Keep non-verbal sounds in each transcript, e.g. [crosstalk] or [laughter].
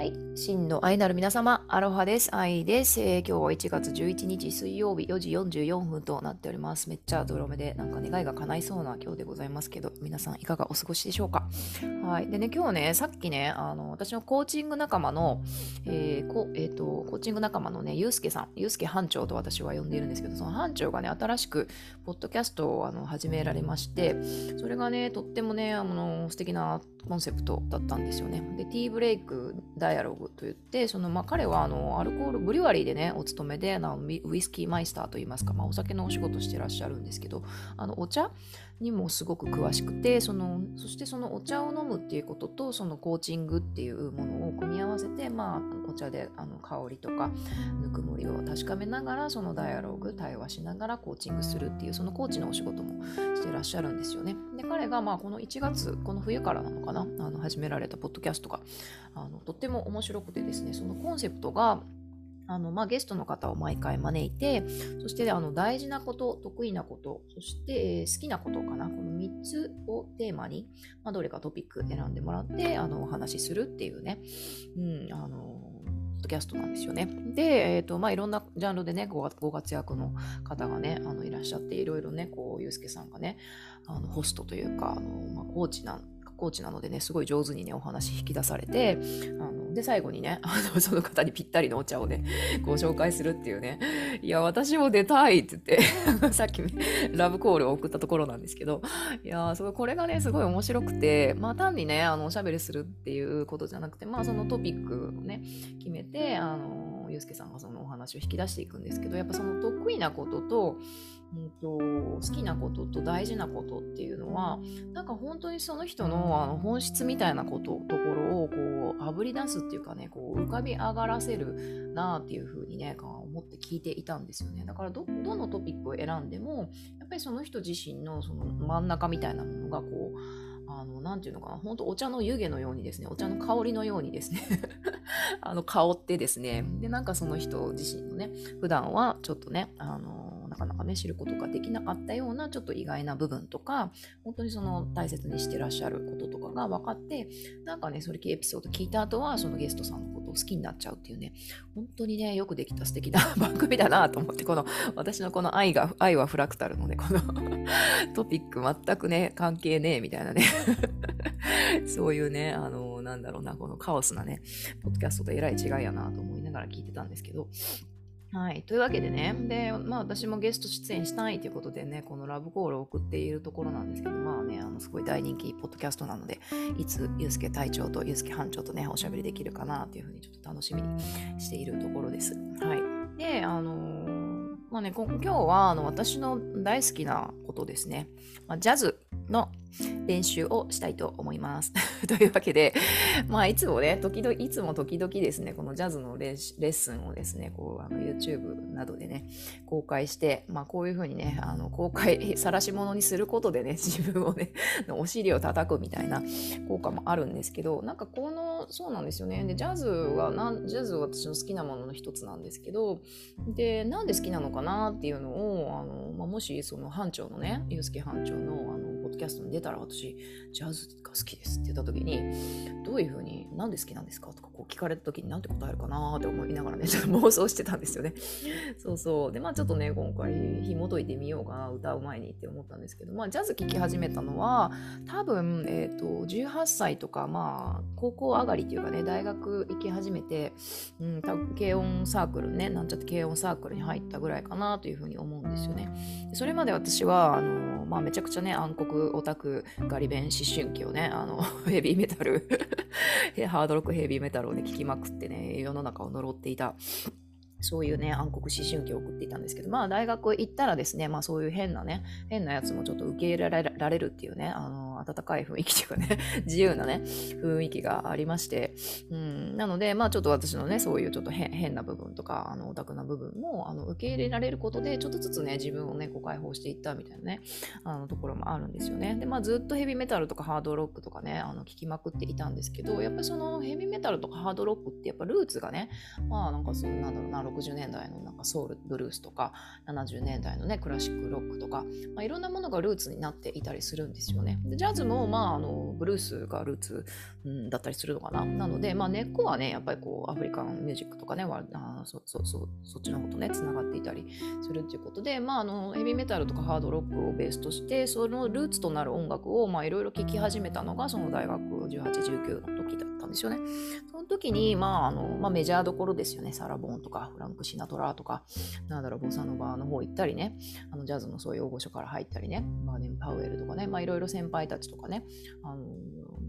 はい。真の愛なる皆様、アロハです。愛です、えー、今日は1月11日水曜日4時44分となっております。めっちゃドロめで、なんか願いが叶いそうな今日でございますけど、皆さんいかがお過ごしでしょうか？はい。でね、今日ね、さっきね、あの、私のコーチング仲間の、えー、こえー、と、コーチング仲間のね、ゆうすけさん、ゆうすけ班長と私は呼んでいるんですけど、その班長がね、新しく、ポッドキャストをあの始められまして、それがね、とってもね、あの、素敵なコンセプトだったんですよね。で、ティーブレイクダイアログといって、そのまあ、彼はあのアルコール、ブリュワリーでね、お勤めであのウイスキーマイスターといいますか、まあ、お酒のお仕事してらっしゃるんですけど、あのお茶にもすごく詳しくてそのそしてそのお茶を飲むっていうこととそのコーチングっていうものを組み合わせて、まあ、お茶であの香りとかぬくもりを確かめながらそのダイアログ対話しながらコーチングするっていうそのコーチのお仕事もしてらっしゃるんですよね。で彼がまあこの1月この冬からなのかなあの始められたポッドキャストがあのとっても面白くてですねそのコンセプトがあの、まあ、ゲストの方を毎回招いて、そしてあの大事なこと、得意なこと、そして、えー、好きなことかな、この3つをテーマに、まあ、どれかトピック選んでもらって、あのお話しするっていうね、うん、あの、ポッドキャストなんですよね。で、え、ー、と、まあ、いろんなジャンルでね、ごご活躍の方がね、あのいらっしゃって、いろいろね、こう、ゆうすけさんがね、あのホストというか、あのまあ、コーチなコーチなのでね、すごい上手にね、お話引き出されて、あので、最後にね、[laughs] あの、その方にぴったりのお茶をね、ご紹介するっていうね、いや、私も出たいって言って [laughs] さっきラブコールを送ったところなんですけど、いや、そこれがね、すごい面白くて、まあ単にね、あの、おしゃべりするっていうことじゃなくて、まあそのトピックをね、決めて、あの、ゆうすけさんがそのお話を引き出していくんですけど、やっぱその得意なことと、うんと、好きなことと大事なことっていうのはなんか本当にその人のあの本質みたいなことところをこうあぶり出すっていうかねこう浮かび上がらせるなっていうふうにね思って聞いていたんですよね。だからどのトピックを選んでもやっぱりその人自身のその真ん中みたいなものがこうあの、ていうのかな、本当お茶の湯気のようにですね、お茶の香りのようにですね [laughs] あの、香ってですね、で、なんかその人自身のね、普段はちょっとね、あの、なかなかね知ることができなかったようなちょっと意外な部分とか本当にその大切にしてらっしゃることとかが分かってなんかねそれ系エピソード聞いた後はそのゲストさんのことを好きになっちゃうっていうね本当にねよくできた素敵な番組だなと思ってこの私のこの愛が愛はフラクタルのねこのトピック全くね関係ねえみたいなね [laughs] そういうねあのなんだろうなこのカオスなねポッドキャストとえらい違いやなと思いながら聞いてたんですけどはい。というわけでね、で、まあ私もゲスト出演したいということでね、このラブコールを送っているところなんですけど、まあね、あの、すごい大人気ポッドキャストなので、いつ、ゆうすけ隊長とゆうすけ班長とね、おしゃべりできるかなというふうにちょっと楽しみにしているところです。はい。で、あの、まあね、今日はあの私の大好きなことですね。まあ、ジャズの練習をしたいと思います。[laughs] というわけで、まあ、いつもね、時々、いつも時々ですね、このジャズのレッスンをですね、こう、あの、YouTube などでね、公開して、まあ、こういうふうにね、あの、公開、晒し物にすることでね、[laughs] 自分をね、お尻を叩くみたいな効果もあるんですけど、なんかこの、そうなんですよね。で、ジャズは、なんジャズは私の好きなものの一つなんですけど、で、なんで好きなのかなっていうのを、あの、まあ、もし、その班長のね、ユースケ班長の、あの、ッドキャストに出たら私、ジャズが好きですって言った時に、どういうふうに、なんで好きなんですかとかこう聞かれた時になんて答えるかなって思いながらね、ちょっと妄想してたんですよね。そうそう。で、まあちょっとね、今回紐解いてみようかな、歌う前にって思ったんですけど、まあジャズ聴き始めたのは、多分、えっ、ー、と、18歳とか、まあ、高校上がりっていうかね、大学行き始めて、うん、多分軽音サークルね、なんちゃって軽音サークルに入ったぐらいかなというふうに思うんですよね。それまで私は、あの、まあめちゃくちゃね、暗黒オタクガリ弁思春期をね、あの、[laughs] ヘビーメタル [laughs] ハードロックヘビーメタルをね、聴きまくってね、世の中を呪っていたそういうね、暗黒思春期を送っていたんですけど、まあ大学行ったらですね、まあそういう変なね、変なやつもちょっと受け入れられるっていうね、あの、温かい雰囲気というかね、[laughs] 自由なね、雰囲気がありまして、うん、なので、まあちょっと私のね、そういうちょっと変な部分とか、あの、オタクな部分も、あの、受け入れられることで、ちょっとずつね、自分をね、こう解放していったみたいなね、あの、ところもあるんですよね。で、まあずっとヘビーメタルとかハードロックとかね、あの、聞きまくっていたんですけど、やっぱりそのヘビーメタルとかハードロックってやっぱルーツがね、まあなんかそう、なんだろうな、60年代のなんかソウルブルースとか、70年代のね、クラシックロックとか、まあいろんなものがルーツになっていたりするんですよね。でジャャズも、まあ、あのブルースがルーツ、うん、だったりするのかな。なので、まあ、根っこはね、やっぱりこうアフリカンミュージックとかね、あそそそそっちの方とね、つながっていたりするっていうことで、まあ、あのヘビーメタルとかハードロックをベースとして、そのルーツとなる音楽をいろいろ聴き始めたのが、その大学18、19の時だったんですよね。その時に、まああのまあ、メジャーどころですよね。サラ・ボーンとかフランク・シナトラとか、なんだろう、ボサノバの方行ったりね、あのジャズのそういう大御所から入ったりね、バーネン・パウエルとかね、いろいろ先輩たちとかね、あの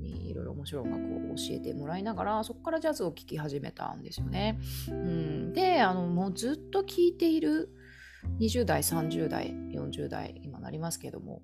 にいろいろ面白い音楽を教えてもらいながら、そこからジャズを聴き始めたんですよね。うん、で、あのもうずっと聴いている20代、30代、40代、今なりますけども、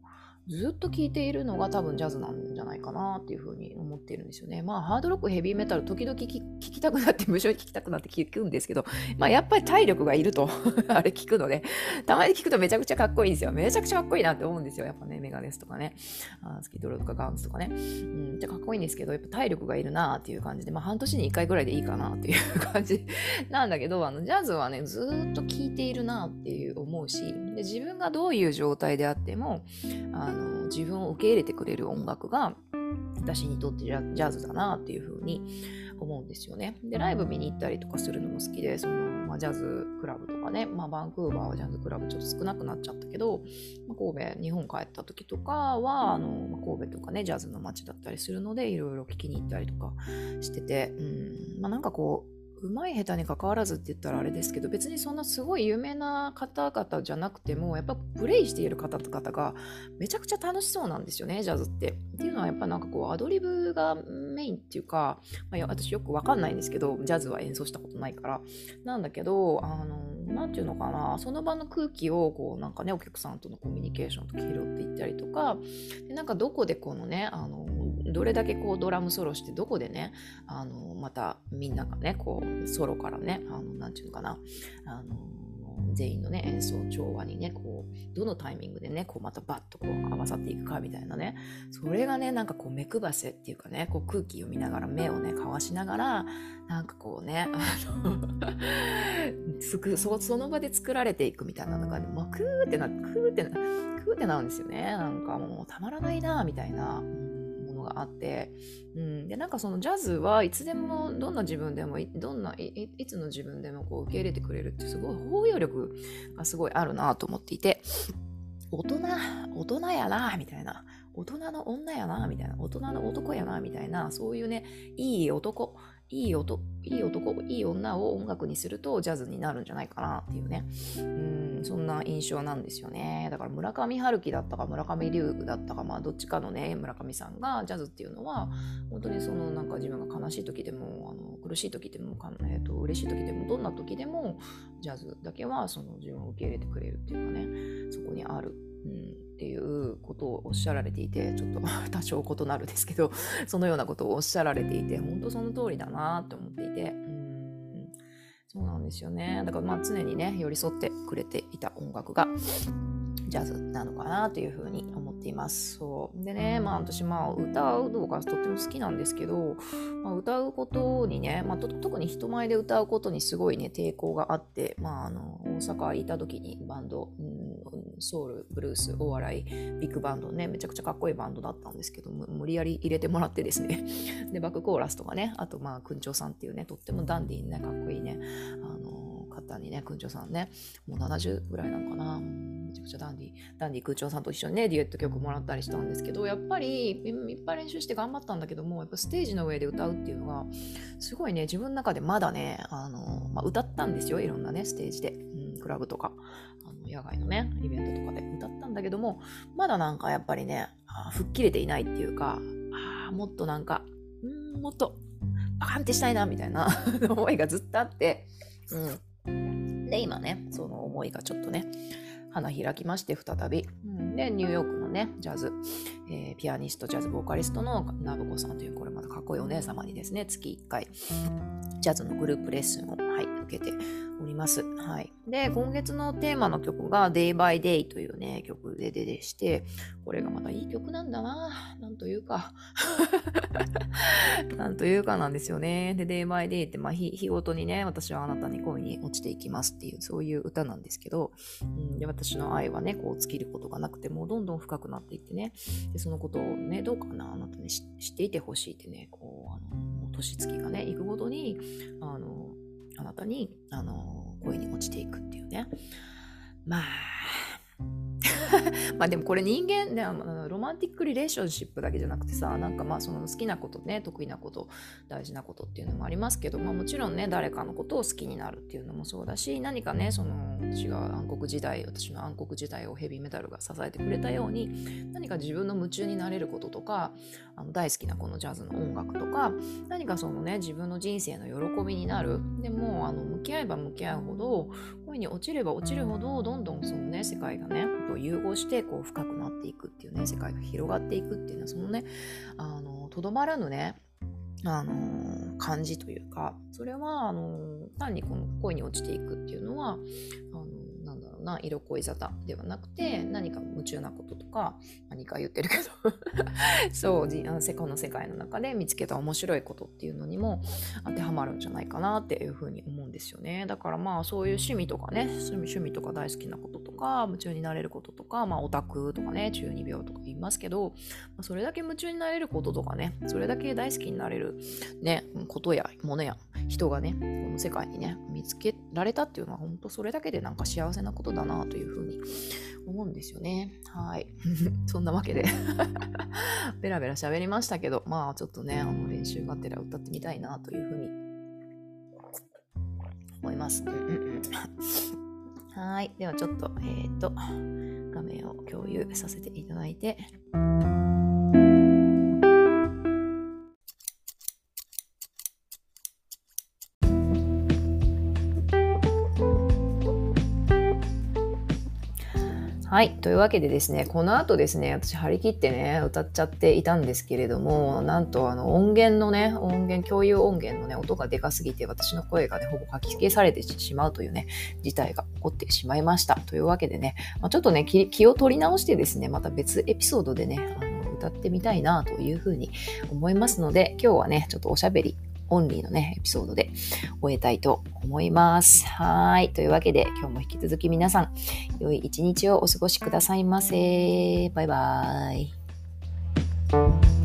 ずっと聴いているのが多分ジャズなんじゃないかなっていうふうに思っているんですよね。まあハードロックヘビーメタル時々聴きたくなって無性に [laughs] 聴きたくなって聞くんですけど、まあやっぱり体力がいると [laughs] あれ聞くので、たまに聞くとめちゃくちゃかっこいいんですよ。めちゃくちゃかっこいいなって思うんですよ。やっぱね、メガネスとかね、あスキドロとかガンズとかね。うん、めっちゃかっこいいんですけど、やっぱ体力がいるなっていう感じで、まあ半年に1回ぐらいでいいかなっていう感じなんだけど、あのジャズはね、ずっと聴いているなっていう思うし、で自分がどういう状態であっても、あの自分を受け入れてくれる音楽が私にとってジャズだなっていう風に思うんですよね。で、ライブ見に行ったりとかするのも好きで、その、まあ、ジャズクラブとかね、まあ、バンクーバーはジャズクラブちょっと少なくなっちゃったけど、まあ、神戸、日本帰った時とかは、あの、ま、神戸とかね、ジャズの街だったりするので、いろいろ聞きに行ったりとかしてて、うん、ま、なんかこう、うまい下手に関わらずって言ったらあれですけど別にそんなすごい有名な方々じゃなくてもやっぱプレイしている方々がめちゃくちゃ楽しそうなんですよねジャズって。っていうのはやっぱなんかこうアドリブがメインっていうか、まあ、私よくわかんないんですけどジャズは演奏したことないからなんだけどあの何て言うのかなその場の空気をこうなんかねお客さんとのコミュニケーションと拾っていったりとかでなんかどこでこのねあのどれだけこうドラムソロしてどこでねあのまたみんながねこうソロからねあのなんていうのかなあの全員のね演奏調和にねこうどのタイミングでねこうまたバッとこう合わさっていくかみたいなねそれがねなんかこう目配せっていうかねこう空気を見ながら目をね交わしながらなんかこうねあの [laughs] そその場で作られていくみたいなのがねもうクーってなクーってなクーってなるんですよねなんかもうたまらないなみたいな。があって、うん、でなんかそのジャズはいつでもどんな自分でもどんないいつの自分でもこう受け入れてくれるってすごい包容力がすごいあるなと思っていて大人大人やなみたいな。大人の女やなみたいな。大人の男やなみたいなそういうねいい男いい音いい男いい女を音楽にするとジャズになるんじゃないかなっていうね。うんそんな印象なんですよね。だから村上春樹だったか村上龍だったかまあどっちかのね村上さんがジャズっていうのは本当にそのなんか自分が悲しい時でもあの苦しい時でも、えーと、嬉しい時でもどんな時でもジャズだけはその自分を受け入れてくれるっていうかねそこにある。うん、っていうことをおっしゃられていてちょっと [laughs] 多少異なるですけどそのようなことをおっしゃられていて本当その通りだなって思っていて、うん、そうなんですよねだからまあ常にね寄り添ってくれていた音楽がジャズなのかなというふうに思っています。そうでね、まあ私、まあ歌う動画とっても好きなんですけど、まあ、歌うことにね、まあ、特に人前で歌うことにすごいね、抵抗があって、まああの、大阪いた時にバンド、うん、ソウル、ブルース、お笑い、ビッグバンドね、めちゃくちゃかっこいいバンドだったんですけど、無理やり入れてもらってですね、[laughs] で、バックコーラスとかね、あとまあ、くんちょうさんっていうね、とってもダンディーにね、かっこいいね、あの、方にね、くんちょうさんね、もう70ぐらいなのかな。め、ちゃくちゃダンディーダンディー空調さんと一緒にねデュエット曲もらったりしたんですけどやっぱりいっぱい練習して頑張ったんだけどもやっぱステージの上で歌うっていうのがすごいね自分の中でまだねあの、まあ、歌ったんですよいろんなねステージで、クラブとかあの野外のねイベントとかで歌ったんだけどもまだなんかやっぱりね吹っ切れていないっていうかあもっとなんかんもっとバカンってしたいなみたいな [laughs] 思いがずっとあって、うん、で今ねその思いがちょっとね花開きまして再び、うん、でニューヨークのねジャズ、えー、ピアニストジャズボーカリストのナブコさんというこれまたかっこいいお姉様にですね月1回ジャズのグループレッスンを、はい、受けております。はい。で、今月のテーマの曲が Day by Day というね、曲でででして、これがまたいい曲なんだななんというか [laughs] なんというかなんですよね。で、Day by Day って、まあ日、日ごとにね、私はあなたに恋に落ちていきますっていう、そういう歌なんですけど、うん、で私の愛はね、こう尽きることがなくて、もうどんどん深くなっていってね、でそのことをね、どうかな、あなたに知っていてほしいってね、こう、あの、年月がね、行くごとに、あの、あなたに、あの、恋に落ちていくっていうね。まあ、[laughs] まあでもこれ人間ね、ロマンティックリレーションシップだけじゃなくてさ、なんかまあその好きなことね、得意なこと、大事なことっていうのもありますけど、まあもちろんね、誰かのことを好きになるっていうのもそうだし、何かね、その私が暗黒時代、私の暗黒時代をヘビーメタルが支えてくれたように、何か自分の夢中になれることとか、あの大好きなこのジャズの音楽とか、何かそのね、自分の人生の喜びになる。でも、あの向き合えば向き合うほど、恋に落ちれば落ちるほど、どんどんそのね、世界がね、融合してこう深くなっていくっていうね世界が広がっていくっていうのはそのねあのとどまらぬねあの感じというかそれはあの単にこの恋に落ちていくっていうのはあのな色恋沙汰ではなくて何か夢中なこととか何か言ってるけど。[laughs] そうあの世界の世界の中で見つけた面白いことっていうのにも当てはまるんじゃないかなっていうふうに思うんですよね。だからまあそういう趣味とかね趣味とか大好きなこととか夢中になれることとかまあオタクとかね中二病とか言いますけどそれだけ夢中になれることとかねそれだけ大好きになれるねことやものや人がねこの世界にね見つけられたっていうのは本当それだけでなんか幸せなことだなというふうに思うんですよね。はい。[laughs] そんなわけで [laughs] ベラベラ喋りましたけど、まあちょっとね、あの練習がてら歌ってみたいなというふうに思います。はい。ではちょっと、えっ、ー、と、画面を共有させていただいて、はい。というわけでですね、この後ですね、私張り切ってね、歌っちゃっていたんですけれども、なんとあの音源のね、音源、共有音源のね、音がでかすぎて、私の声がね、ほぼ書き消されてしまうというね、事態が起こってしまいました。というわけでね、まあ、ちょっとね気、気を取り直してですね、また別エピソードでね、あの歌ってみたいなというふうに思いますので、今日はね、ちょっとおしゃべりオンリーのね、エピソードで終えたいと思います。はい。というわけで、今日も引き続き皆さん、良い一日をお過ごしくださいませ。バイバーイ。